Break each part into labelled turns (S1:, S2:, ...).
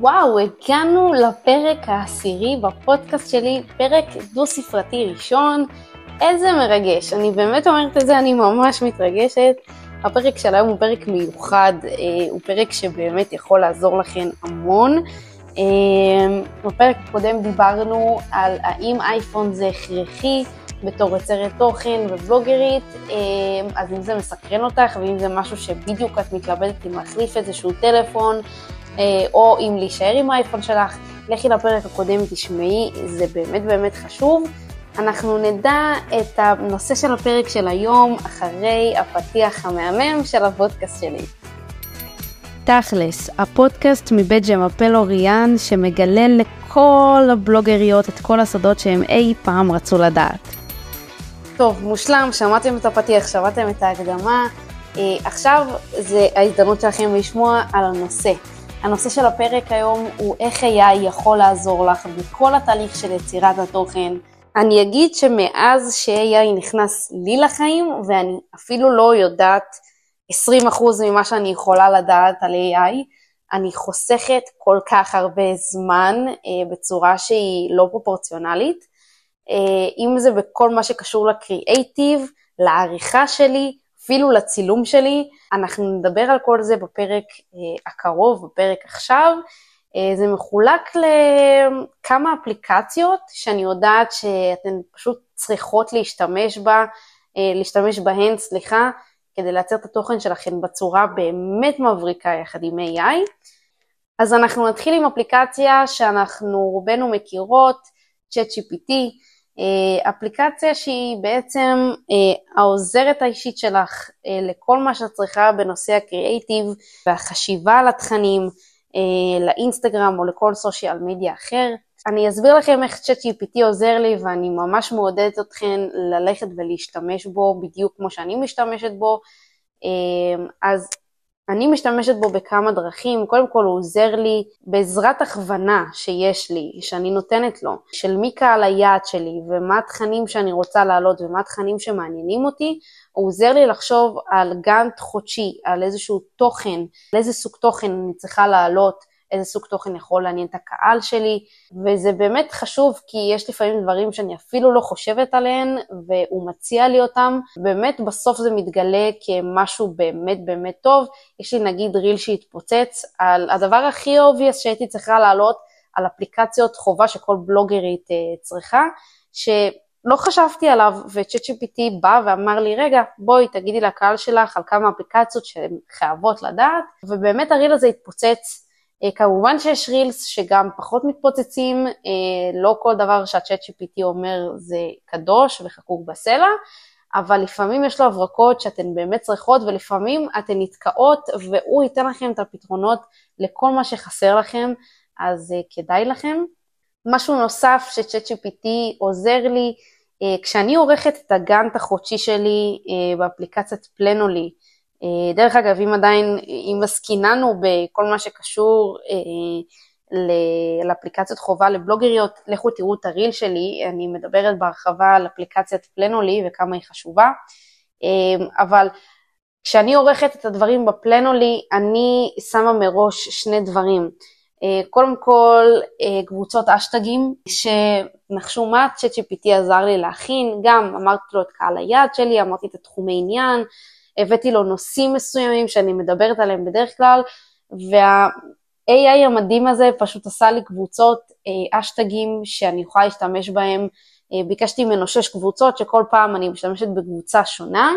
S1: וואו, הגענו לפרק העשירי בפודקאסט שלי, פרק דו-ספרתי ראשון. איזה מרגש, אני באמת אומרת את זה, אני ממש מתרגשת. הפרק של היום הוא פרק מיוחד, אה, הוא פרק שבאמת יכול לעזור לכם המון. אה, בפרק הקודם דיברנו על האם אייפון זה הכרחי בתור יוצרת תוכן ובלוגרית, אה, אז אם זה מסקרן אותך ואם זה משהו שבדיוק את מתלבטת אם להחליף איזשהו טלפון, או אם להישאר עם האייפון שלך, לכי לפרק הקודם, תשמעי, זה באמת באמת חשוב. אנחנו נדע את הנושא של הפרק של היום אחרי הפתיח המהמם של הפודקאסט שלי.
S2: תכלס, הפודקאסט מבית ג'מפל אוריאן שמגלה לכל הבלוגריות את כל הסודות שהם אי פעם רצו לדעת.
S1: טוב, מושלם, שמעתם את הפתיח, שמעתם את ההקדמה. אה, עכשיו זה ההזדמנות שלכם לשמוע על הנושא. הנושא של הפרק היום הוא איך AI יכול לעזור לך בכל התהליך של יצירת התוכן. אני אגיד שמאז ש-AI נכנס לי לחיים, ואני אפילו לא יודעת 20% ממה שאני יכולה לדעת על AI, אני חוסכת כל כך הרבה זמן אה, בצורה שהיא לא פרופורציונלית. אה, אם זה בכל מה שקשור לקריאייטיב, לעריכה שלי, אפילו לצילום שלי. אנחנו נדבר על כל זה בפרק אה, הקרוב, בפרק עכשיו. אה, זה מחולק לכמה אפליקציות שאני יודעת שאתן פשוט צריכות להשתמש בה, אה, להשתמש בהן, סליחה, כדי לייצר את התוכן שלכם בצורה באמת מבריקה יחד עם AI. אז אנחנו נתחיל עם אפליקציה שאנחנו רובנו מכירות, ChatGPT, אפליקציה שהיא בעצם אה, העוזרת האישית שלך אה, לכל מה שאת צריכה בנושא הקריאייטיב והחשיבה על התכנים, לאינסטגרם או לכל סושיאל מדיה אחר. אני אסביר לכם איך ChatGPT עוזר לי ואני ממש מעודדת אתכם ללכת ולהשתמש בו בדיוק כמו שאני משתמשת בו. אז אני משתמשת בו בכמה דרכים, קודם כל הוא עוזר לי בעזרת הכוונה שיש לי, שאני נותנת לו, של מי קהל היעד שלי ומה התכנים שאני רוצה להעלות ומה התכנים שמעניינים אותי, הוא עוזר לי לחשוב על גאנט חודשי, על איזשהו תוכן, על איזה סוג תוכן אני צריכה להעלות, איזה סוג תוכן יכול לעניין את הקהל שלי, וזה באמת חשוב כי יש לפעמים דברים שאני אפילו לא חושבת עליהם, והוא מציע לי אותם, באמת בסוף זה מתגלה כמשהו באמת באמת טוב. יש לי נגיד reel שהתפוצץ על הדבר הכי obvious שהייתי צריכה לעלות, על אפליקציות חובה שכל בלוגרית אה, צריכה, ש... לא חשבתי עליו, ו-ChatGPT בא ואמר לי, רגע, בואי תגידי לקהל שלך על כמה אפליקציות שהן חייבות לדעת, ובאמת הריל הזה התפוצץ אה, כמובן שיש רילס שגם פחות מתפוצצים, אה, לא כל דבר שהצ'אט GPT אומר זה קדוש וחקוק בסלע, אבל לפעמים יש לו הברקות שאתן באמת צריכות ולפעמים אתן נתקעות והוא ייתן לכם את הפתרונות לכל מה שחסר לכם, אז אה, כדאי לכם. משהו נוסף שצ'אט GPT עוזר לי, כשאני עורכת את הגאנט החודשי שלי באפליקציית פלנולי, אה, דרך אגב, אם עדיין, אם עסקיננו בכל מה שקשור אה, לאפליקציות חובה לבלוגריות, לכו תראו את הריל שלי, אני מדברת בהרחבה על אפליקציית פלנולי וכמה היא חשובה, אה, אבל כשאני עורכת את הדברים בפלנולי, אני שמה מראש שני דברים. קודם כל, קבוצות אשטגים, שנחשו מה ChatGPT עזר לי להכין, גם אמרתי לו את קהל היעד שלי, אמרתי את התחומי עניין, הבאתי לו נושאים מסוימים שאני מדברת עליהם בדרך כלל, וה-AI המדהים הזה פשוט עשה לי קבוצות אשטגים אה, שאני יכולה להשתמש בהם. אה, ביקשתי ממנו שש קבוצות שכל פעם אני משתמשת בקבוצה שונה.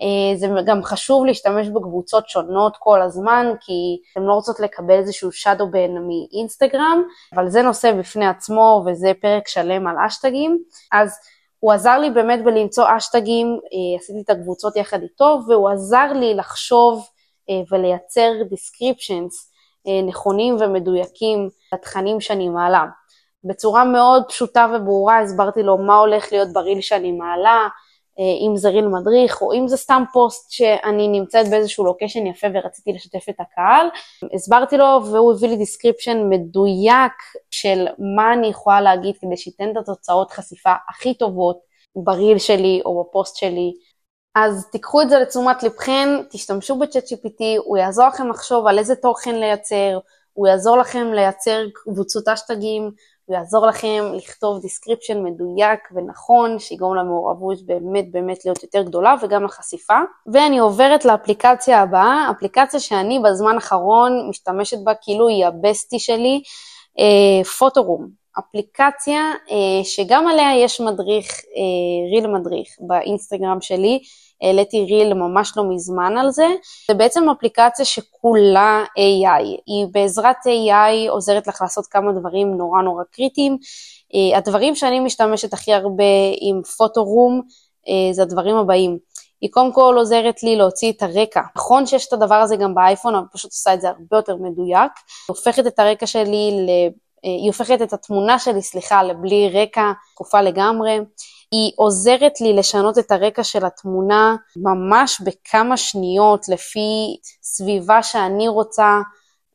S1: אה, זה גם חשוב להשתמש בקבוצות שונות כל הזמן, כי הן לא רוצות לקבל איזשהו shadow ban מאינסטגרם, אבל זה נושא בפני עצמו וזה פרק שלם על אשטגים. אז הוא עזר לי באמת בלמצוא אשטגים, אה, עשיתי את הקבוצות יחד איתו, והוא עזר לי לחשוב אה, ולייצר descriptions אה, נכונים ומדויקים לתכנים שאני מעלה. בצורה מאוד פשוטה וברורה הסברתי לו מה הולך להיות בריל שאני מעלה, אם זה ריל מדריך או אם זה סתם פוסט שאני נמצאת באיזשהו לוקיישן יפה ורציתי לשתף את הקהל. הסברתי לו והוא הביא לי description מדויק של מה אני יכולה להגיד כדי שייתן את התוצאות חשיפה הכי טובות ב reel שלי או בפוסט שלי. אז תיקחו את זה לתשומת לבכם, תשתמשו בצ'אט GPT, הוא יעזור לכם לחשוב על איזה תוכן לייצר, הוא יעזור לכם לייצר קבוצות האשטגים, הוא יעזור לכם לכתוב description מדויק ונכון, שיגרום למעורבות באמת באמת להיות יותר גדולה וגם לחשיפה. ואני עוברת לאפליקציה הבאה, אפליקציה שאני בזמן האחרון משתמשת בה כאילו היא הבסטי שלי, פוטורום. אה, אפליקציה אה, שגם עליה יש מדריך, אה, ריל מדריך באינסטגרם שלי, העליתי ריל ממש לא מזמן על זה. זה בעצם אפליקציה שכולה AI. היא בעזרת AI עוזרת לך לעשות כמה דברים נורא נורא קריטיים. אה, הדברים שאני משתמשת הכי הרבה עם פוטורום אה, זה הדברים הבאים. היא קודם כל עוזרת לי להוציא את הרקע. נכון שיש את הדבר הזה גם באייפון, אבל פשוט עושה את זה הרבה יותר מדויק. הופכת את הרקע שלי. אה, היא הופכת את התמונה שלי, סליחה, לבלי רקע, תקופה לגמרי. היא עוזרת לי לשנות את הרקע של התמונה ממש בכמה שניות לפי סביבה שאני רוצה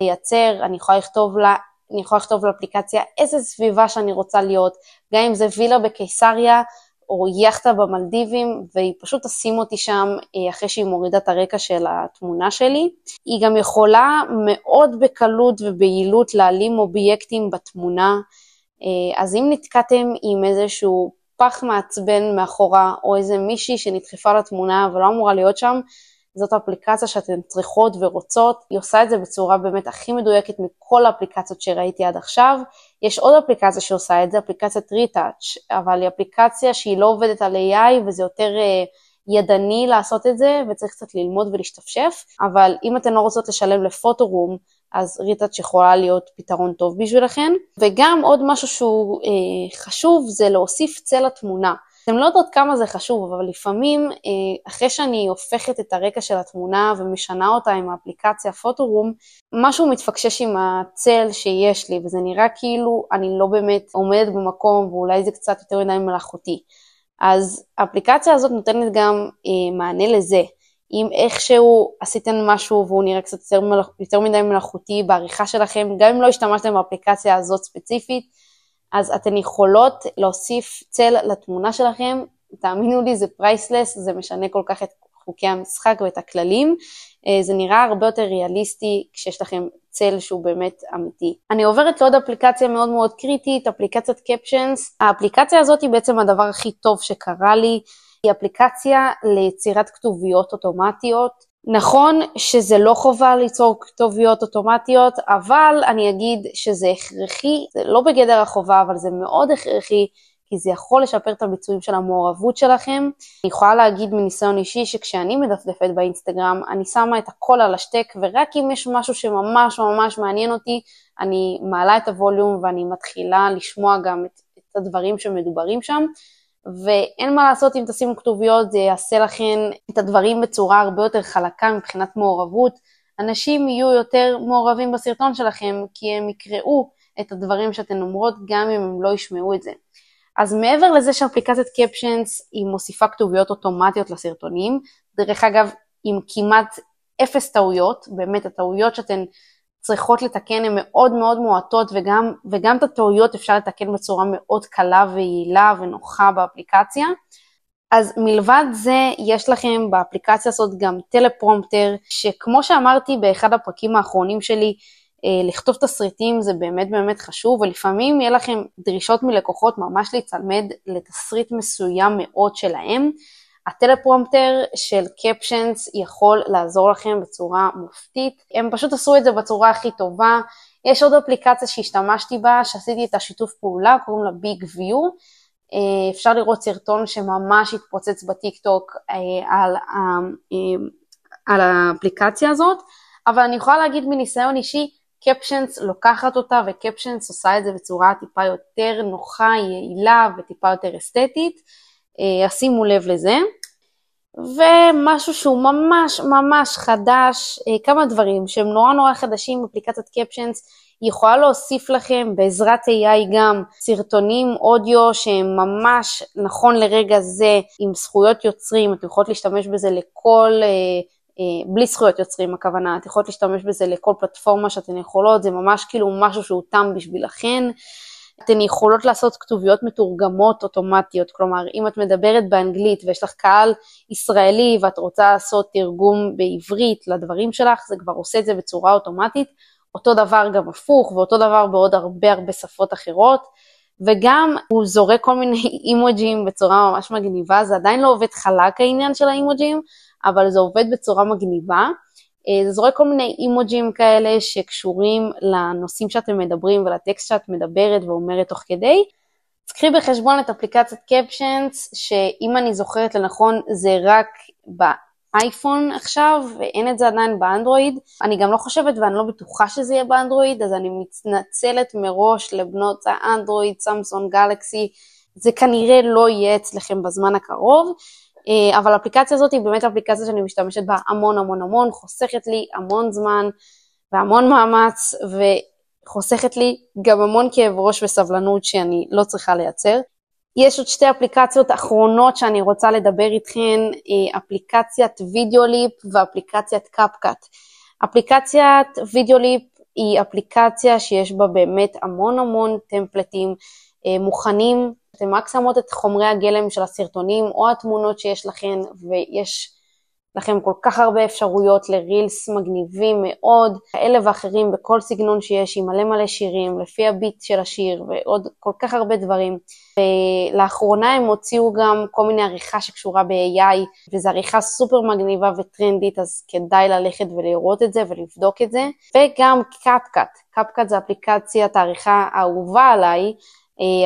S1: לייצר, אני יכולה לכתוב לה אני יכולה לכתוב לאפליקציה איזה סביבה שאני רוצה להיות, גם אם זה וילה בקיסריה או יאכטה במלדיבים, והיא פשוט תשים אותי שם אה, אחרי שהיא מורידה את הרקע של התמונה שלי. היא גם יכולה מאוד בקלות וביעילות להעלים אובייקטים בתמונה, אה, אז אם נתקעתם עם איזשהו פח מעצבן מאחורה, או איזה מישהי שנדחפה לתמונה ולא אמורה להיות שם, זאת אפליקציה שאתן צריכות ורוצות, היא עושה את זה בצורה באמת הכי מדויקת מכל האפליקציות שראיתי עד עכשיו. יש עוד אפליקציה שעושה את זה, אפליקציית ריטאץ', אבל היא אפליקציה שהיא לא עובדת על AI וזה יותר uh, ידני לעשות את זה וצריך קצת ללמוד ולהשתפשף, אבל אם אתן לא רוצות לשלם לפוטורום, אז ריטאץ' יכולה להיות פתרון טוב בשבילכם. וגם עוד משהו שהוא אה, חשוב זה להוסיף צל לתמונה. אתם לא יודעות כמה זה חשוב, אבל לפעמים אה, אחרי שאני הופכת את הרקע של התמונה ומשנה אותה עם האפליקציה פוטורום, משהו מתפקשש עם הצל שיש לי, וזה נראה כאילו אני לא באמת עומדת במקום ואולי זה קצת יותר מדי מלאכותי. אז האפליקציה הזאת נותנת גם אה, מענה לזה. אם איכשהו עשיתם משהו והוא נראה קצת יותר, מלאכ... יותר מדי מלאכותי בעריכה שלכם, גם אם לא השתמשתם באפליקציה הזאת ספציפית, אז אתן יכולות להוסיף צל לתמונה שלכם, תאמינו לי זה פרייסלס, זה משנה כל כך את חוקי המשחק ואת הכללים, אה, זה נראה הרבה יותר ריאליסטי כשיש לכם צל שהוא באמת אמיתי. אני עוברת לעוד אפליקציה מאוד מאוד קריטית, אפליקציית קפשנס. האפליקציה הזאת היא בעצם הדבר הכי טוב שקרה לי. היא אפליקציה ליצירת כתוביות אוטומטיות. נכון שזה לא חובה ליצור כתוביות אוטומטיות, אבל אני אגיד שזה הכרחי, זה לא בגדר החובה, אבל זה מאוד הכרחי, כי זה יכול לשפר את הביצועים של המעורבות שלכם. אני יכולה להגיד מניסיון אישי שכשאני מדפדפת באינסטגרם, אני שמה את הכל על השטק, ורק אם יש משהו שממש ממש מעניין אותי, אני מעלה את הווליום ואני מתחילה לשמוע גם את, את הדברים שמדוברים שם. ואין מה לעשות אם תשימו כתוביות, זה יעשה לכם את הדברים בצורה הרבה יותר חלקה מבחינת מעורבות. אנשים יהיו יותר מעורבים בסרטון שלכם, כי הם יקראו את הדברים שאתן אומרות, גם אם הם לא ישמעו את זה. אז מעבר לזה שאפליקציית קפשנס היא מוסיפה כתוביות אוטומטיות לסרטונים, דרך אגב, עם כמעט אפס טעויות, באמת הטעויות שאתן צריכות לתקן הן מאוד מאוד מועטות וגם, וגם את הטעויות אפשר לתקן בצורה מאוד קלה ויעילה ונוחה באפליקציה. אז מלבד זה, יש לכם באפליקציה הזאת גם טלפרומפטר, שכמו שאמרתי באחד הפרקים האחרונים שלי, אה, לכתוב תסריטים זה באמת באמת חשוב, ולפעמים יהיה לכם דרישות מלקוחות ממש להיצמד לתסריט מסוים מאוד שלהם, הטלפרומפטר של קפשנס יכול לעזור לכם בצורה מופתית, הם פשוט עשו את זה בצורה הכי טובה. יש עוד אפליקציה שהשתמשתי בה, שעשיתי את השיתוף פעולה, קוראים לה ביג ויו. אה, אפשר לראות סרטון שממש התפוצץ בטיק טוק אה, על, אה, על האפליקציה הזאת, אבל אני יכולה להגיד מניסיון אישי, קפשנס לוקחת אותה וקפשנס עושה את זה בצורה טיפה יותר נוחה, יעילה וטיפה יותר אסתטית. אז שימו לב לזה. ומשהו שהוא ממש ממש חדש, אה, כמה דברים שהם נורא נורא חדשים אפליקציית קפשנס, יכולה להוסיף לכם בעזרת AI גם סרטונים אודיו שהם ממש נכון לרגע זה עם זכויות יוצרים, אתם יכולות להשתמש בזה לכל, אה, אה, בלי זכויות יוצרים הכוונה, אתם יכולות להשתמש בזה לכל פלטפורמה שאתן יכולות, זה ממש כאילו משהו שהוא תם בשבילכן. אתן יכולות לעשות כתוביות מתורגמות אוטומטיות, כלומר אם את מדברת באנגלית ויש לך קהל ישראלי ואת רוצה לעשות תרגום בעברית לדברים שלך, זה כבר עושה את זה בצורה אוטומטית, אותו דבר גם הפוך, ואותו דבר בעוד הרבה הרבה שפות אחרות. וגם הוא זורק כל מיני אימוג'ים בצורה ממש מגניבה, זה עדיין לא עובד חלק העניין של האימוג'ים, אבל זה עובד בצורה מגניבה. אה, זה זורק כל מיני אימוג'ים כאלה שקשורים לנושאים שאתם מדברים ולטקסט שאת מדברת ואומרת תוך כדי. אז קחי בחשבון את אפליקציית קפשנס, שאם אני זוכרת לנכון זה רק באייפון עכשיו, ואין את זה עדיין באנדרואיד. אני גם לא חושבת ואני לא בטוחה שזה יהיה באנדרואיד, אז אני מתנצלת מראש לבנות האנדרואיד, סמסון, גלקסי, זה כנראה לא יהיה אצלכם בזמן הקרוב. אה, אבל האפליקציה הזאת היא באמת אפליקציה שאני משתמשת בה המון המון המון, חוסכת לי המון זמן והמון מאמץ, וחוסכת לי גם המון כאב ראש וסבלנות שאני לא צריכה לייצר. יש עוד שתי אפליקציות אחרונות שאני רוצה לדבר איתכן, אה, אפליקציית Videoleap ואפליקציית CapCut. אפליקציית Videoleap היא אפליקציה שיש בה באמת המון המון טמפלטים אה, מוכנים אתם רק שמות את חומרי הגלם של הסרטונים או התמונות שיש לכם, ויש לכם כל כך הרבה אפשרויות לרילס מגניבים מאוד, כאלה ואחרים בכל סגנון שיש, עם מלא מלא שירים, לפי הביט של השיר, ועוד כל כך הרבה דברים. ולאחרונה הם הוציאו גם כל מיני עריכה שקשורה ב-AI, וזו עריכה סופר מגניבה וטרנדית, אז כדאי ללכת ולראות את זה ולבדוק את זה. וגם קפקאט, קפקאט זה אפליקציית העריכה האהובה עליי,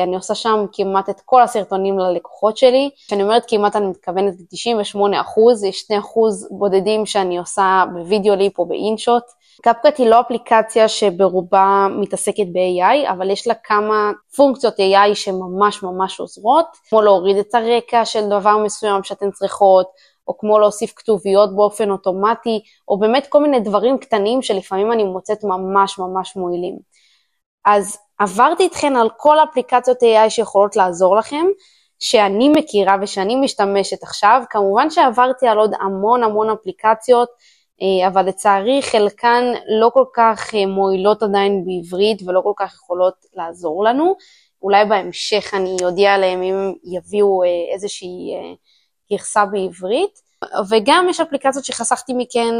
S1: אני עושה שם כמעט את כל הסרטונים ללקוחות שלי. כשאני אומרת כמעט אני מתכוונת ל-98 אחוז, יש 2 אחוז בודדים שאני עושה בווידאו ליפ או באינשוט. קפקט היא לא אפליקציה שברובה מתעסקת ב-AI, אבל יש לה כמה פונקציות AI שממש ממש עוזרות, כמו להוריד את הרקע של דבר מסוים שאתן צריכות, או כמו להוסיף כתוביות באופן אוטומטי, או באמת כל מיני דברים קטנים שלפעמים אני מוצאת ממש ממש מועילים. אז עברתי איתכן על כל אפליקציות AI שיכולות לעזור לכם, שאני מכירה ושאני משתמשת עכשיו. כמובן שעברתי על עוד המון המון אפליקציות, אה, אבל לצערי חלקן לא כל כך אה, מועילות עדיין בעברית ולא כל כך יכולות לעזור לנו. אולי בהמשך אני אודיע עליהם אם יביאו אה, איזושהי גרסה בעברית. וגם יש אפליקציות שחסכתי מכן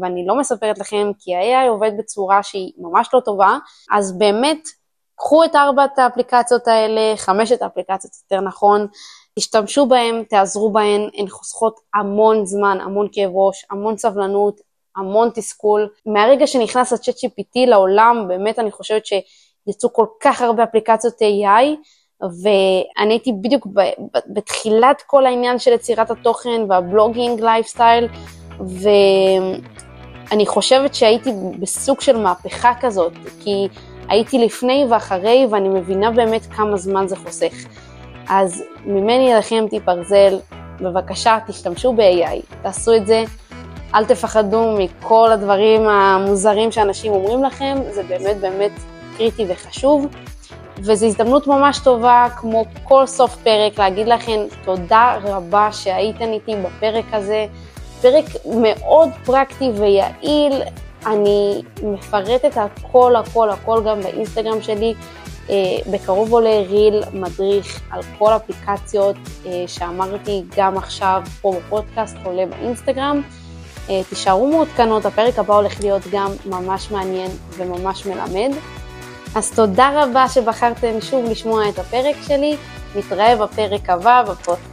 S1: ואני לא מספרת לכם כי ה-AI עובד בצורה שהיא ממש לא טובה, אז באמת קחו את ארבעת האפליקציות האלה, חמשת האפליקציות יותר נכון, תשתמשו בהן, תעזרו בהן, הן חוסכות המון זמן, המון כאב ראש, המון סבלנות, המון תסכול. מהרגע שנכנס ה-chat GPT לעולם, באמת אני חושבת שיצאו כל כך הרבה אפליקציות AI, ואני הייתי בדיוק בתחילת כל העניין של יצירת התוכן וה blogging lifestyle, ואני חושבת שהייתי בסוג של מהפכה כזאת, כי הייתי לפני ואחרי, ואני מבינה באמת כמה זמן זה חוסך. אז ממני אליכם טיפ ברזל, בבקשה תשתמשו ב-AI, תעשו את זה, אל תפחדו מכל הדברים המוזרים שאנשים אומרים לכם, זה באמת באמת קריטי וחשוב. וזו הזדמנות ממש טובה, כמו כל סוף פרק, להגיד לכם תודה רבה שהייתן איתי בפרק הזה. פרק מאוד פרקטי ויעיל, אני מפרטת הכל הכל הכל גם באינסטגרם שלי. אה, בקרוב עולה ריל מדריך על כל אפליקציות אה, שאמרתי גם עכשיו פה בפודקאסט, עולה באינסטגרם. אה, תישארו מעודכנות, הפרק הבא הולך להיות גם ממש מעניין וממש מלמד. אז תודה רבה שבחרתם שוב לשמוע את הפרק שלי, נתראה בפרק הבא בפודקאסט.